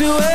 get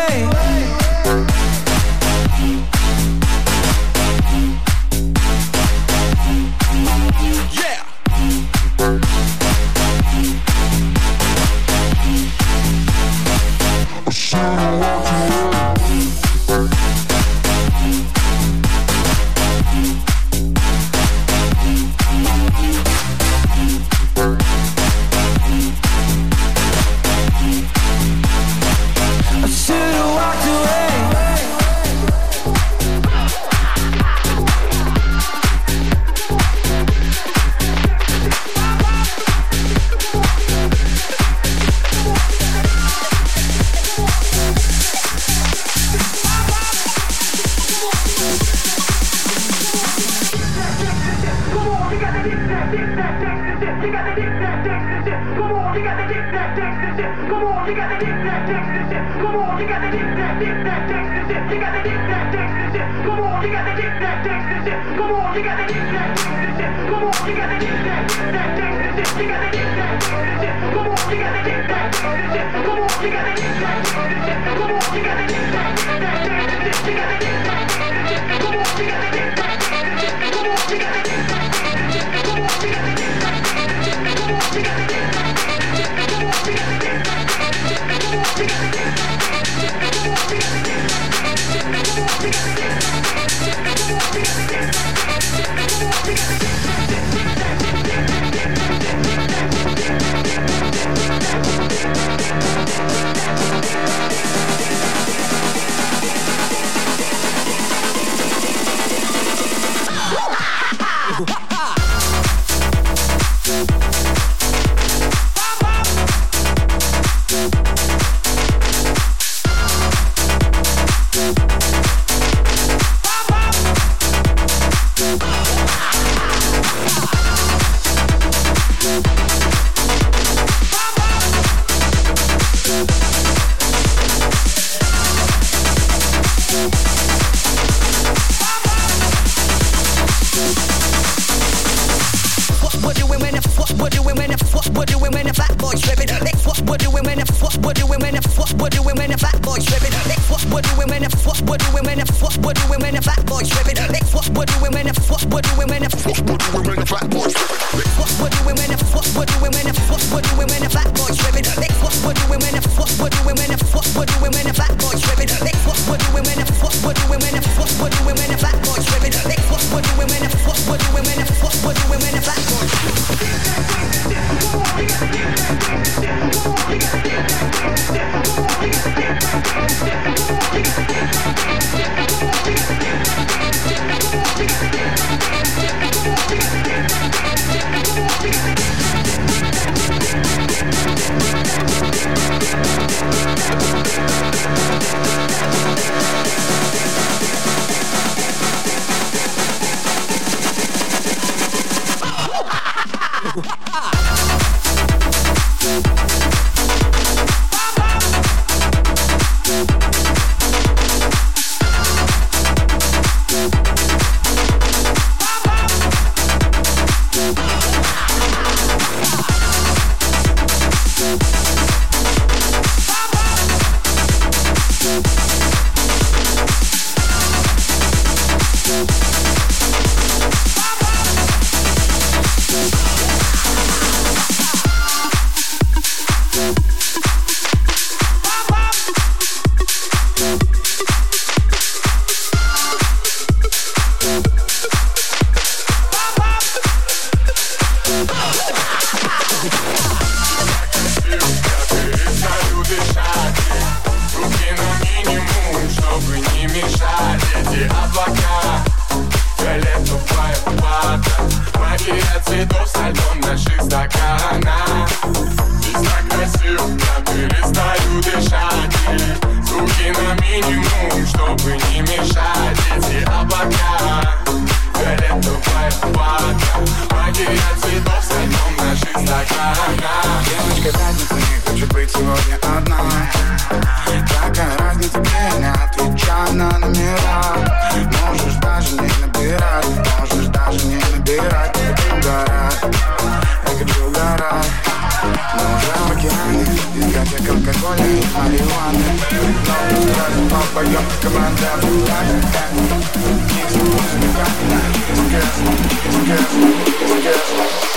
Thank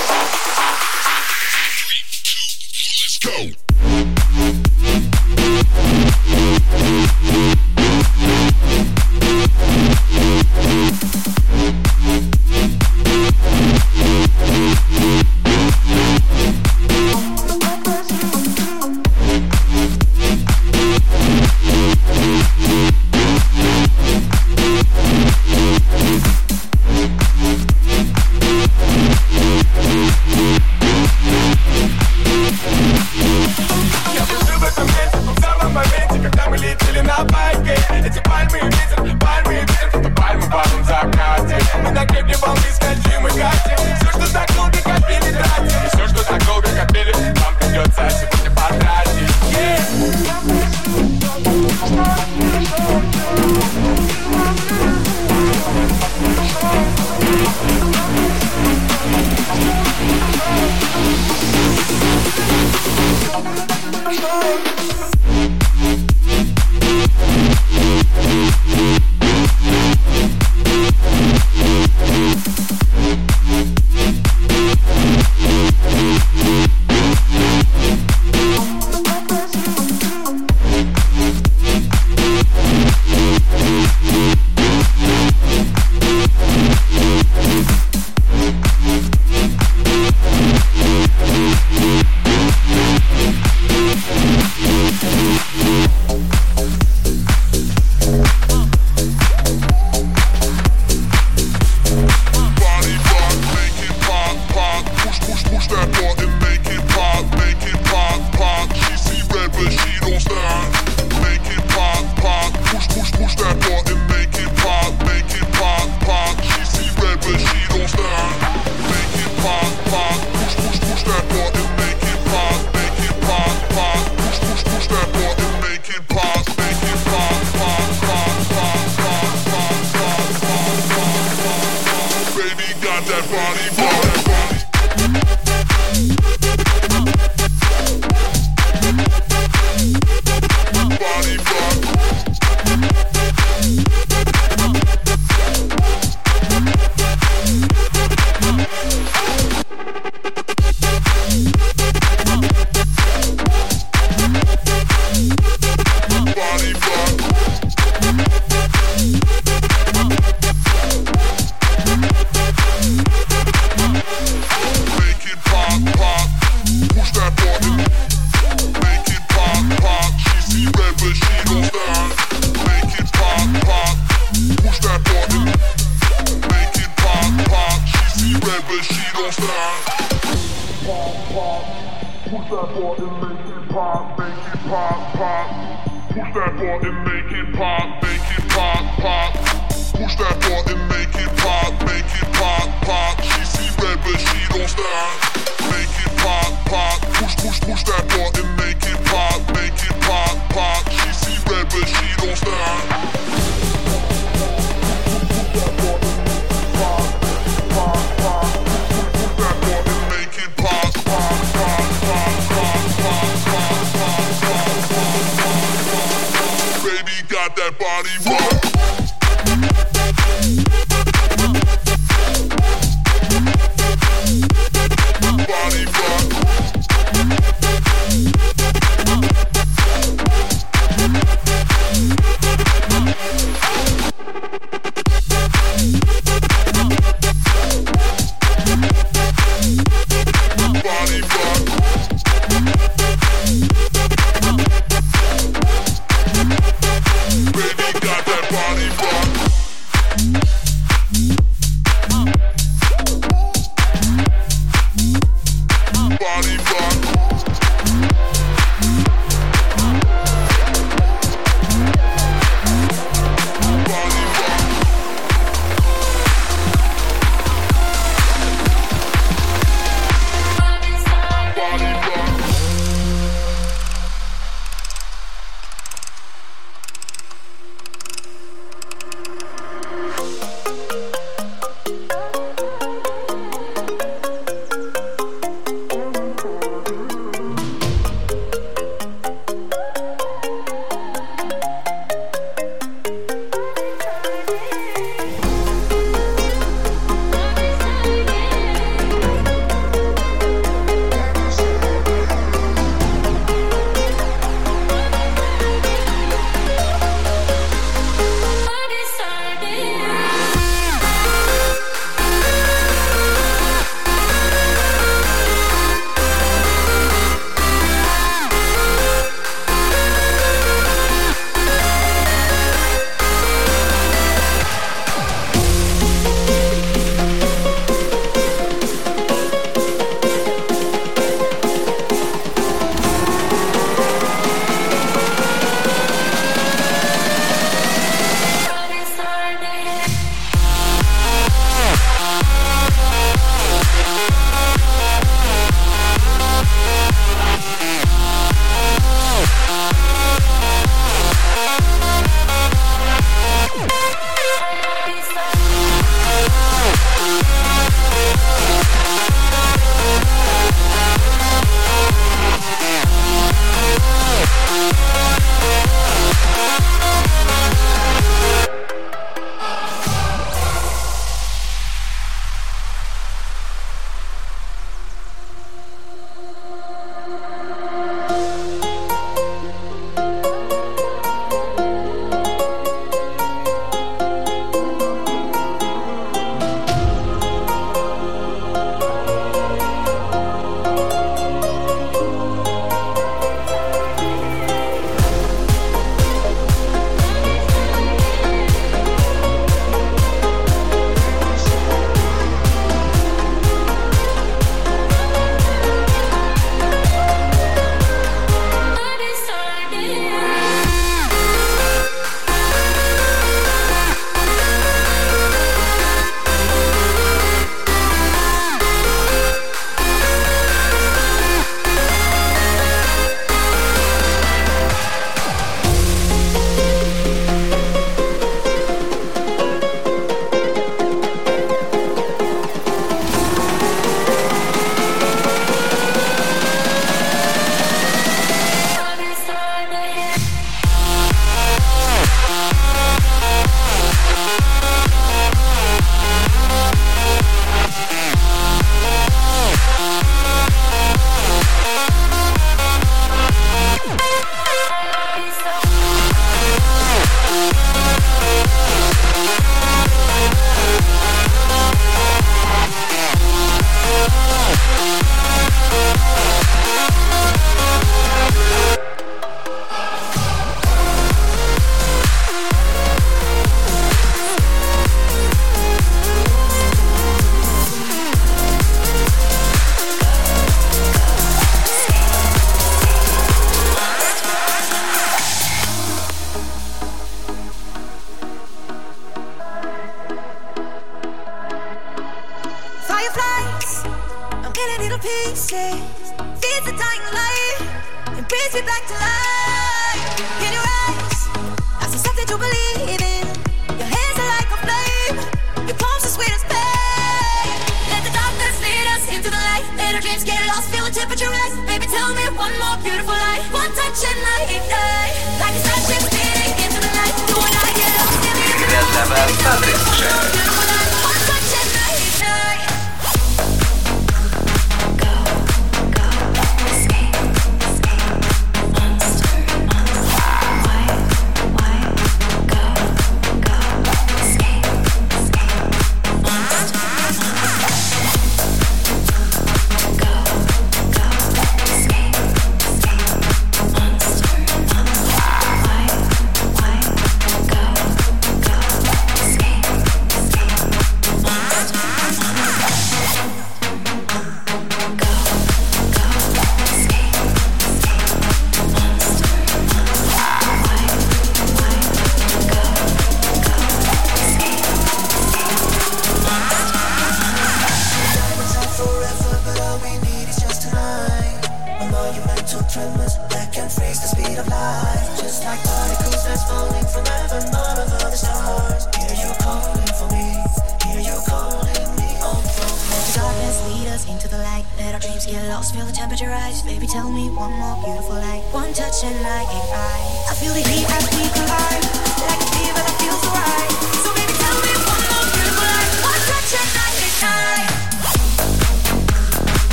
Feel the temperature rise. Baby, tell me one more beautiful night. One touch and I can I. I feel the heat as we collide. Like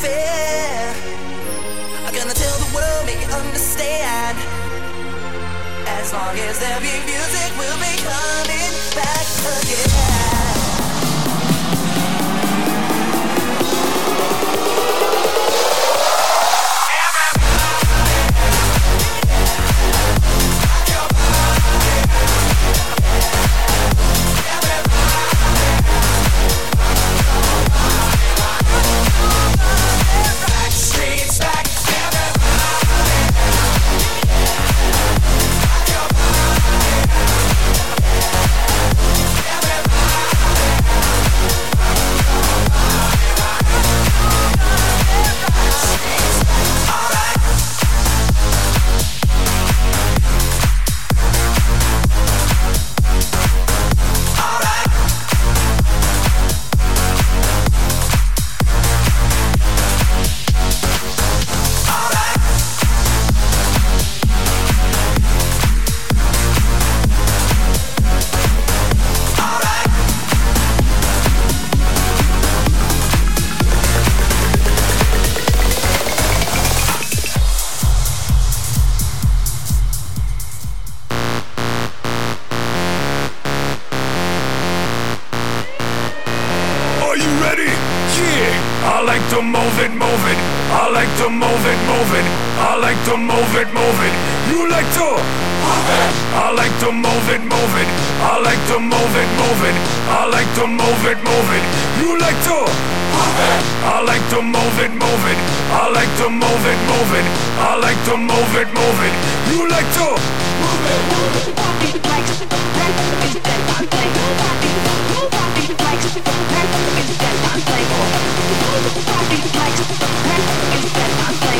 fail. To move it, move it. I like to move it, move it. I like to move it, move it. You like to move it. Nobody likes that Nobody, likes the music that I play. Nobody likes that I play.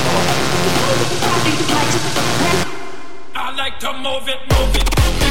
Nobody likes the I like to move it, move it.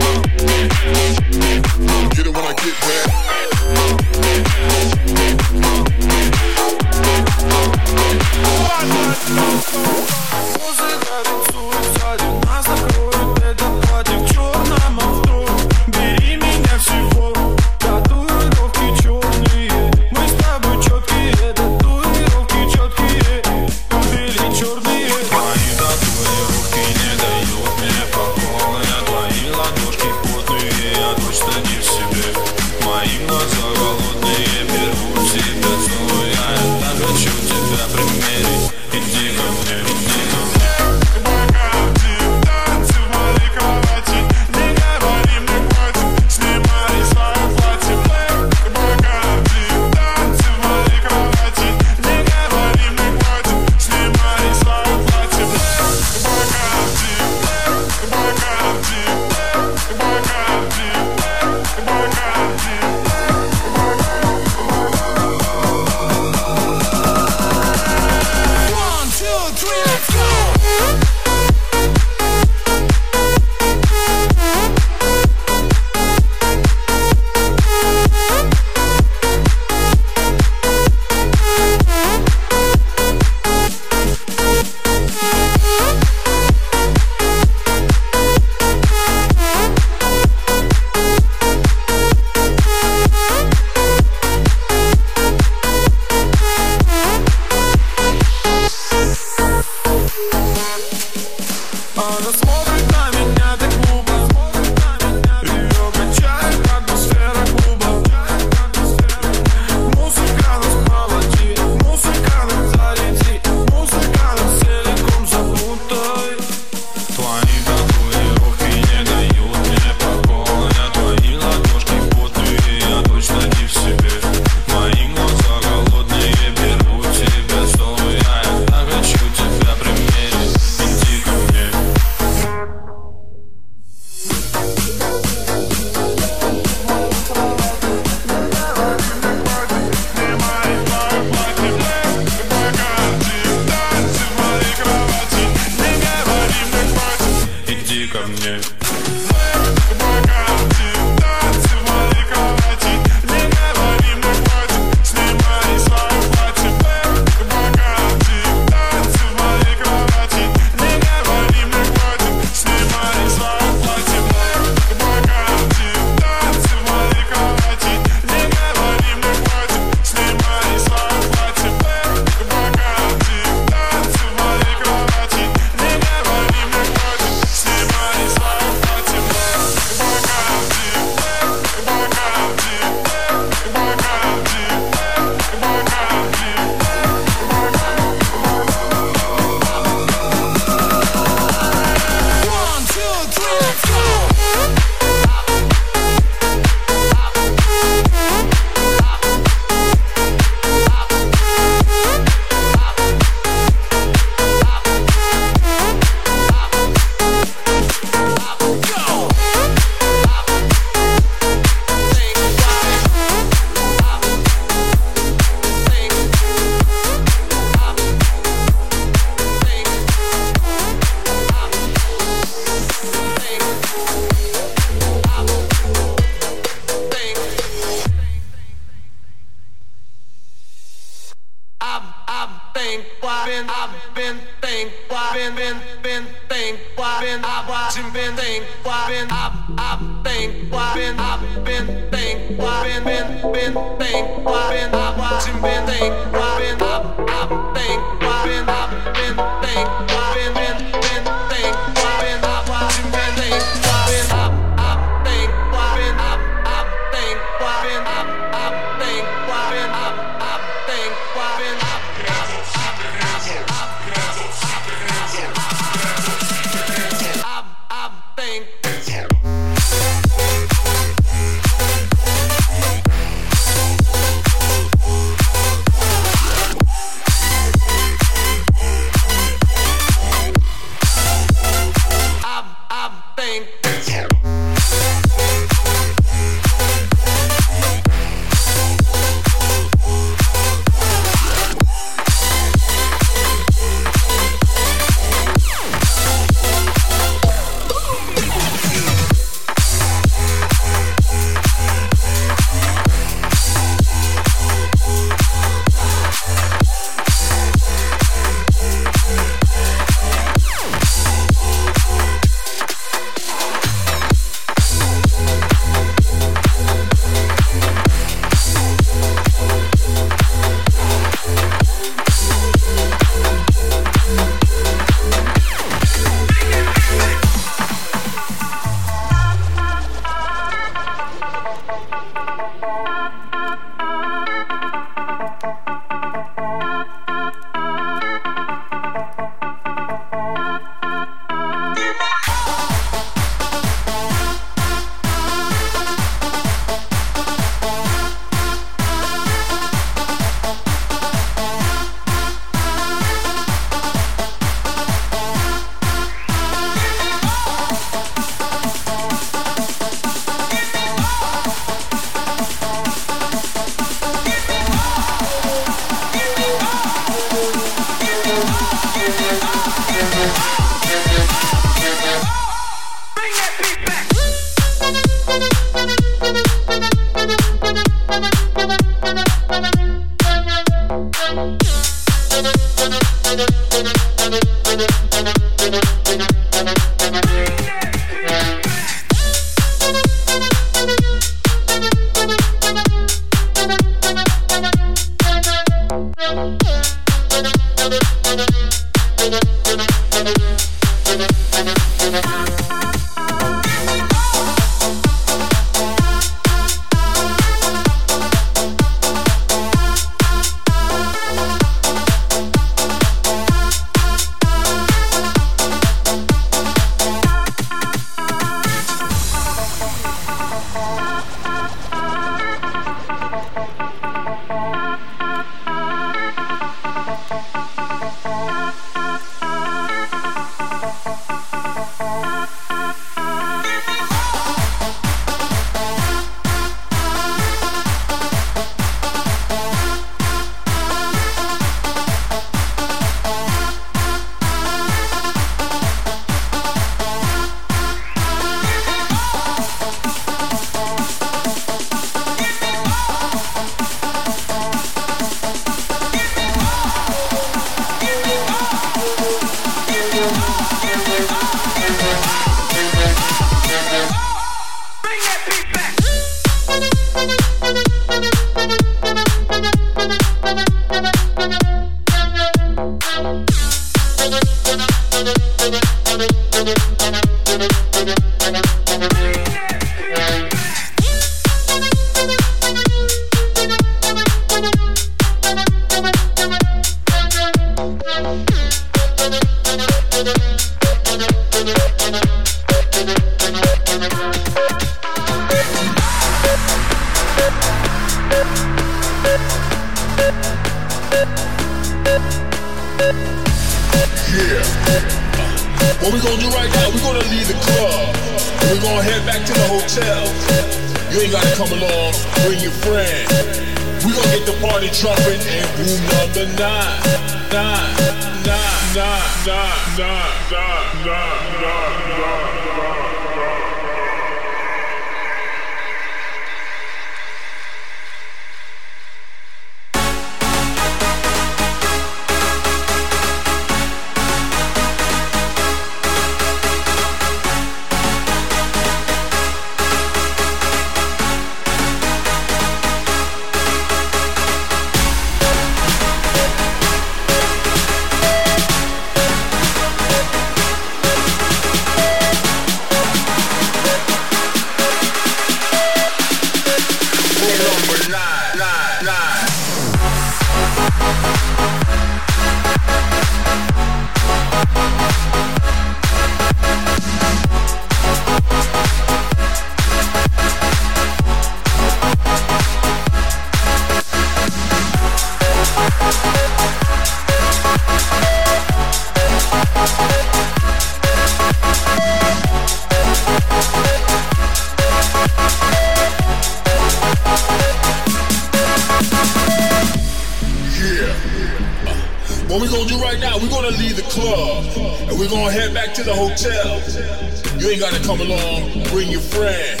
You ain't gotta come along, bring your friend.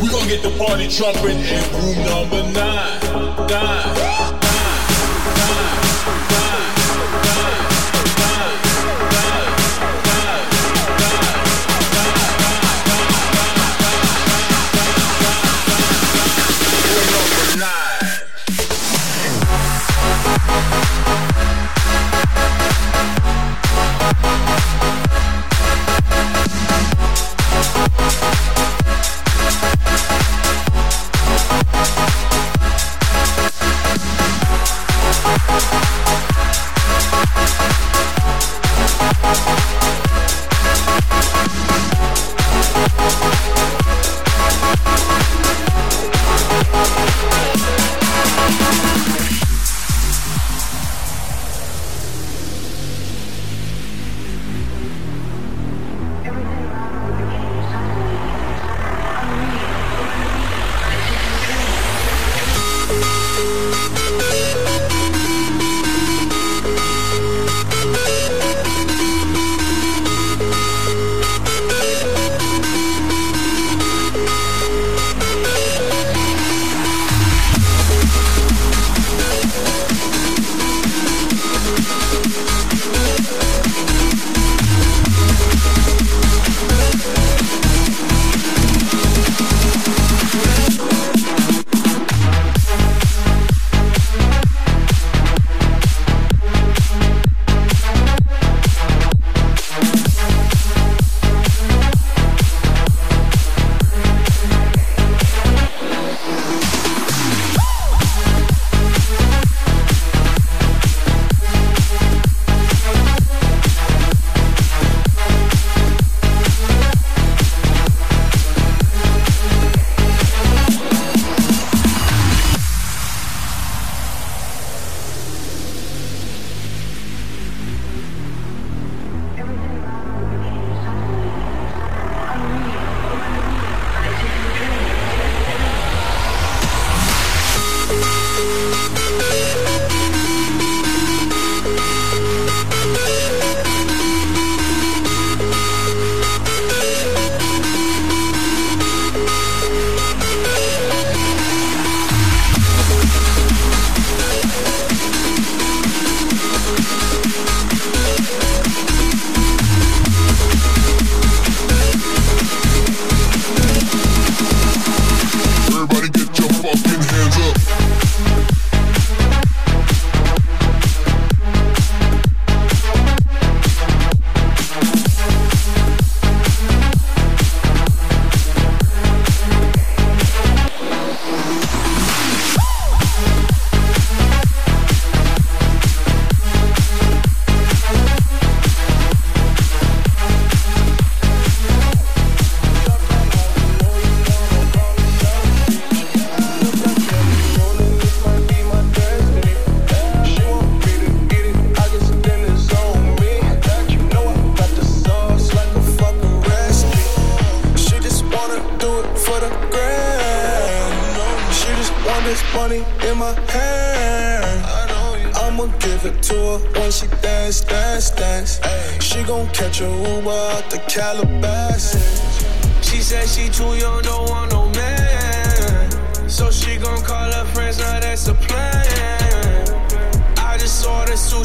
We're gonna get the party trumpet in room number nine. Nine.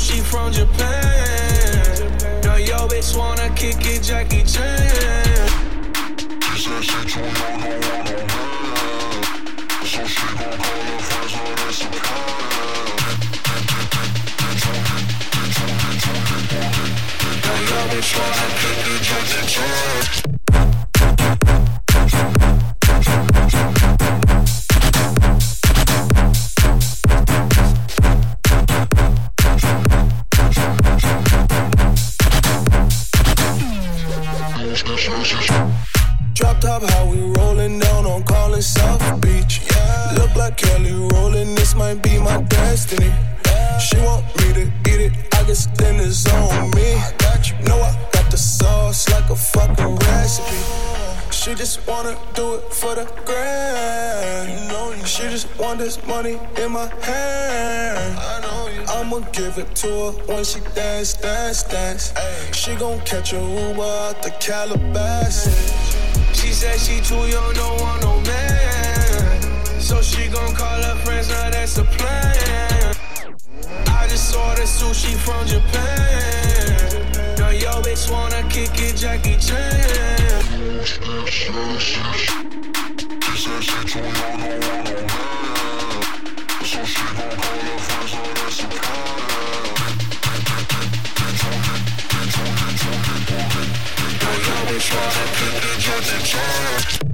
she from Japan. Now yo bitch wanna kick it, Jackie Chan. this money in my hand. I'ma give it to her when she dance, dance, dance. She gon' catch a Uber out the Calabasas. She said she too young, no want no man. So she gon' call her friends, now that's a plan. I just saw the sushi from Japan. Now yo bitch wanna kick it, Jackie Chan. She said she too young. Jordan, Jordan, Jordan, Jordan.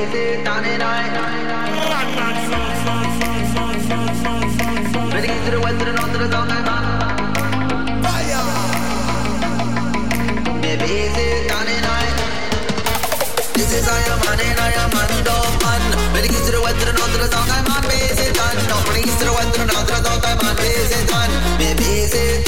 This is man man it Maybe it.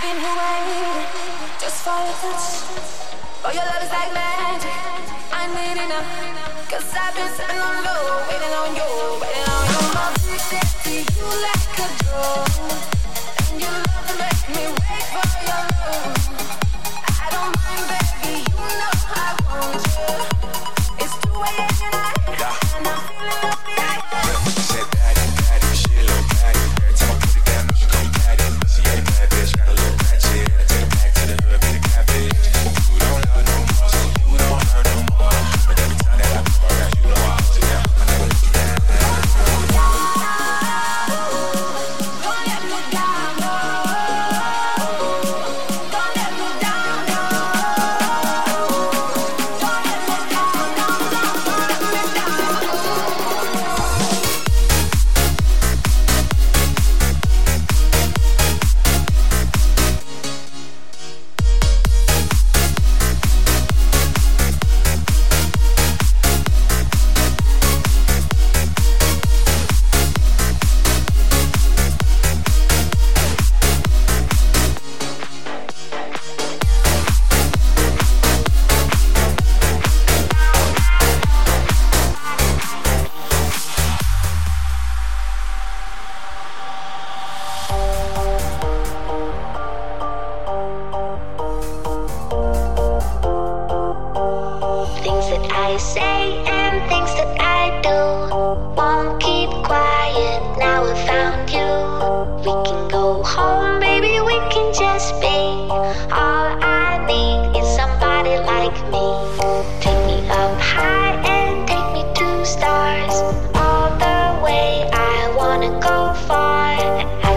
been who I just for your touch. Oh, your love is like magic. I need it now. Cause I've been sitting on low, waiting on you, waiting on you. I'm addicted to you like a drug. And your love will make me wait for your love. I don't mind, baby, you know I want you. far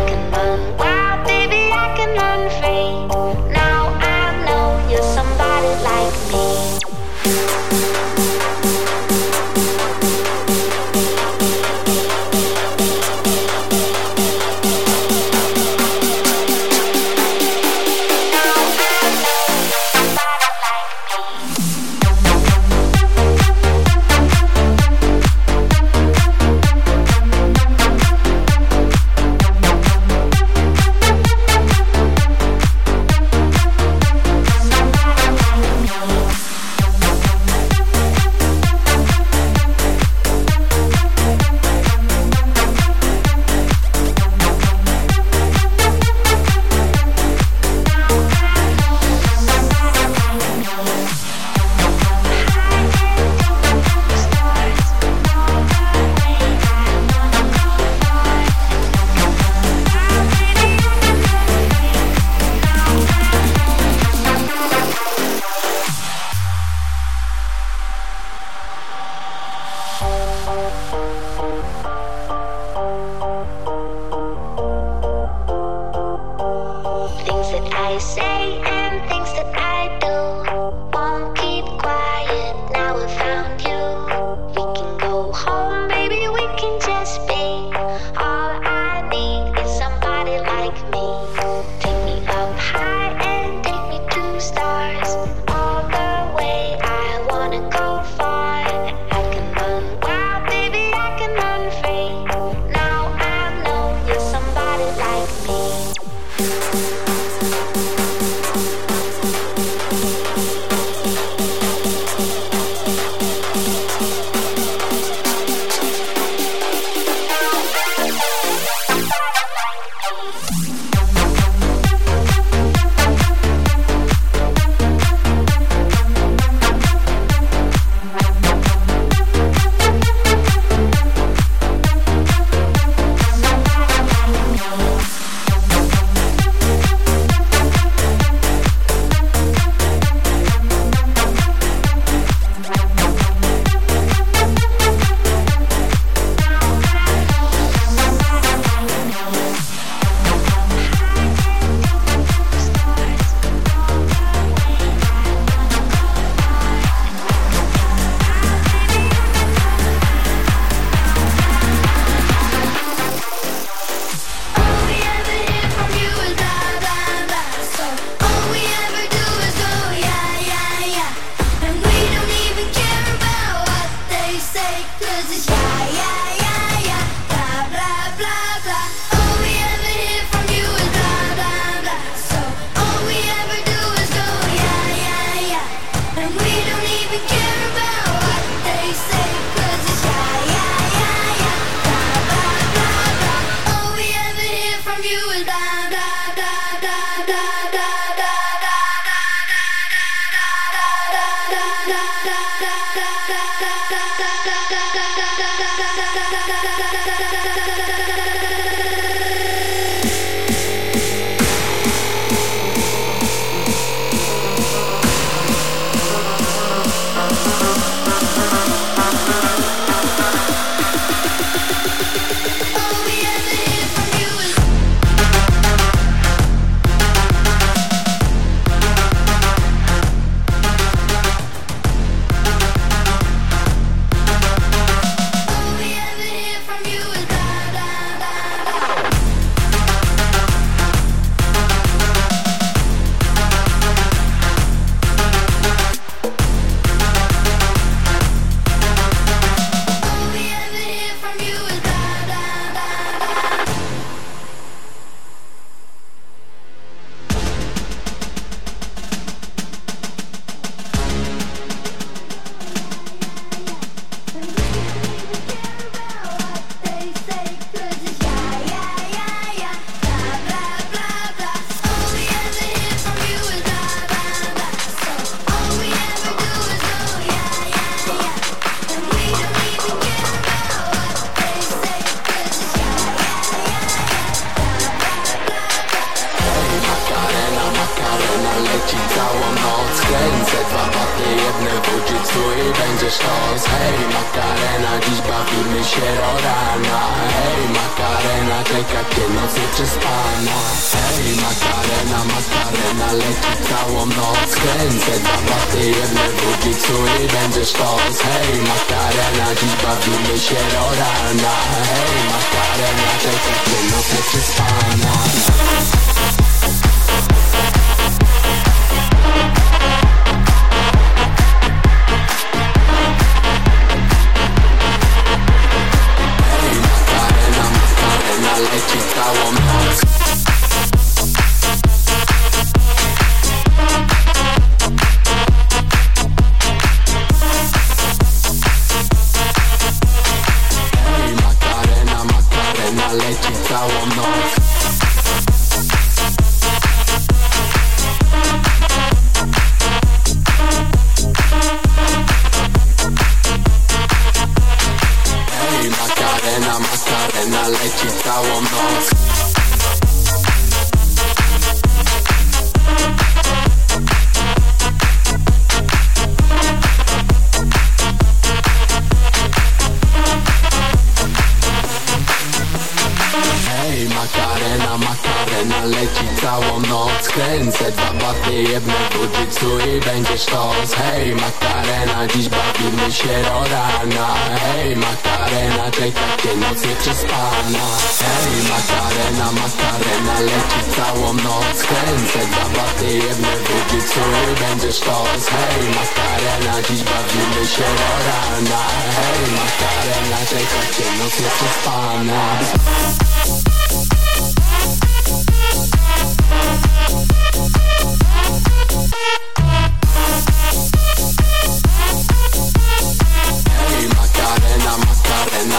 noc Hej Magdalena, dziś bawimy się do rana Hej Magdalena, czekaj takie noc nieprzespana Hej Magdalena, Magdalena leci całą noc. Kręcę dwa baty, jedne drugi, który będziesz sztos Hej Magdalena, dziś bawimy się do rana Hej Magdalena, czekaj takie noc nieprzespana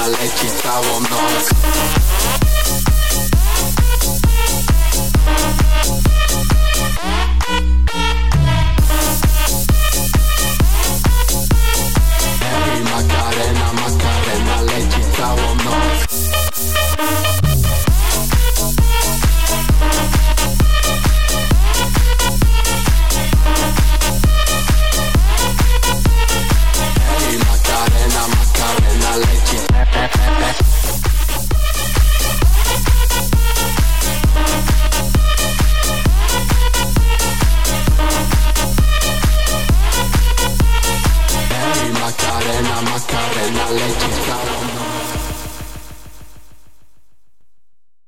leci całą noc.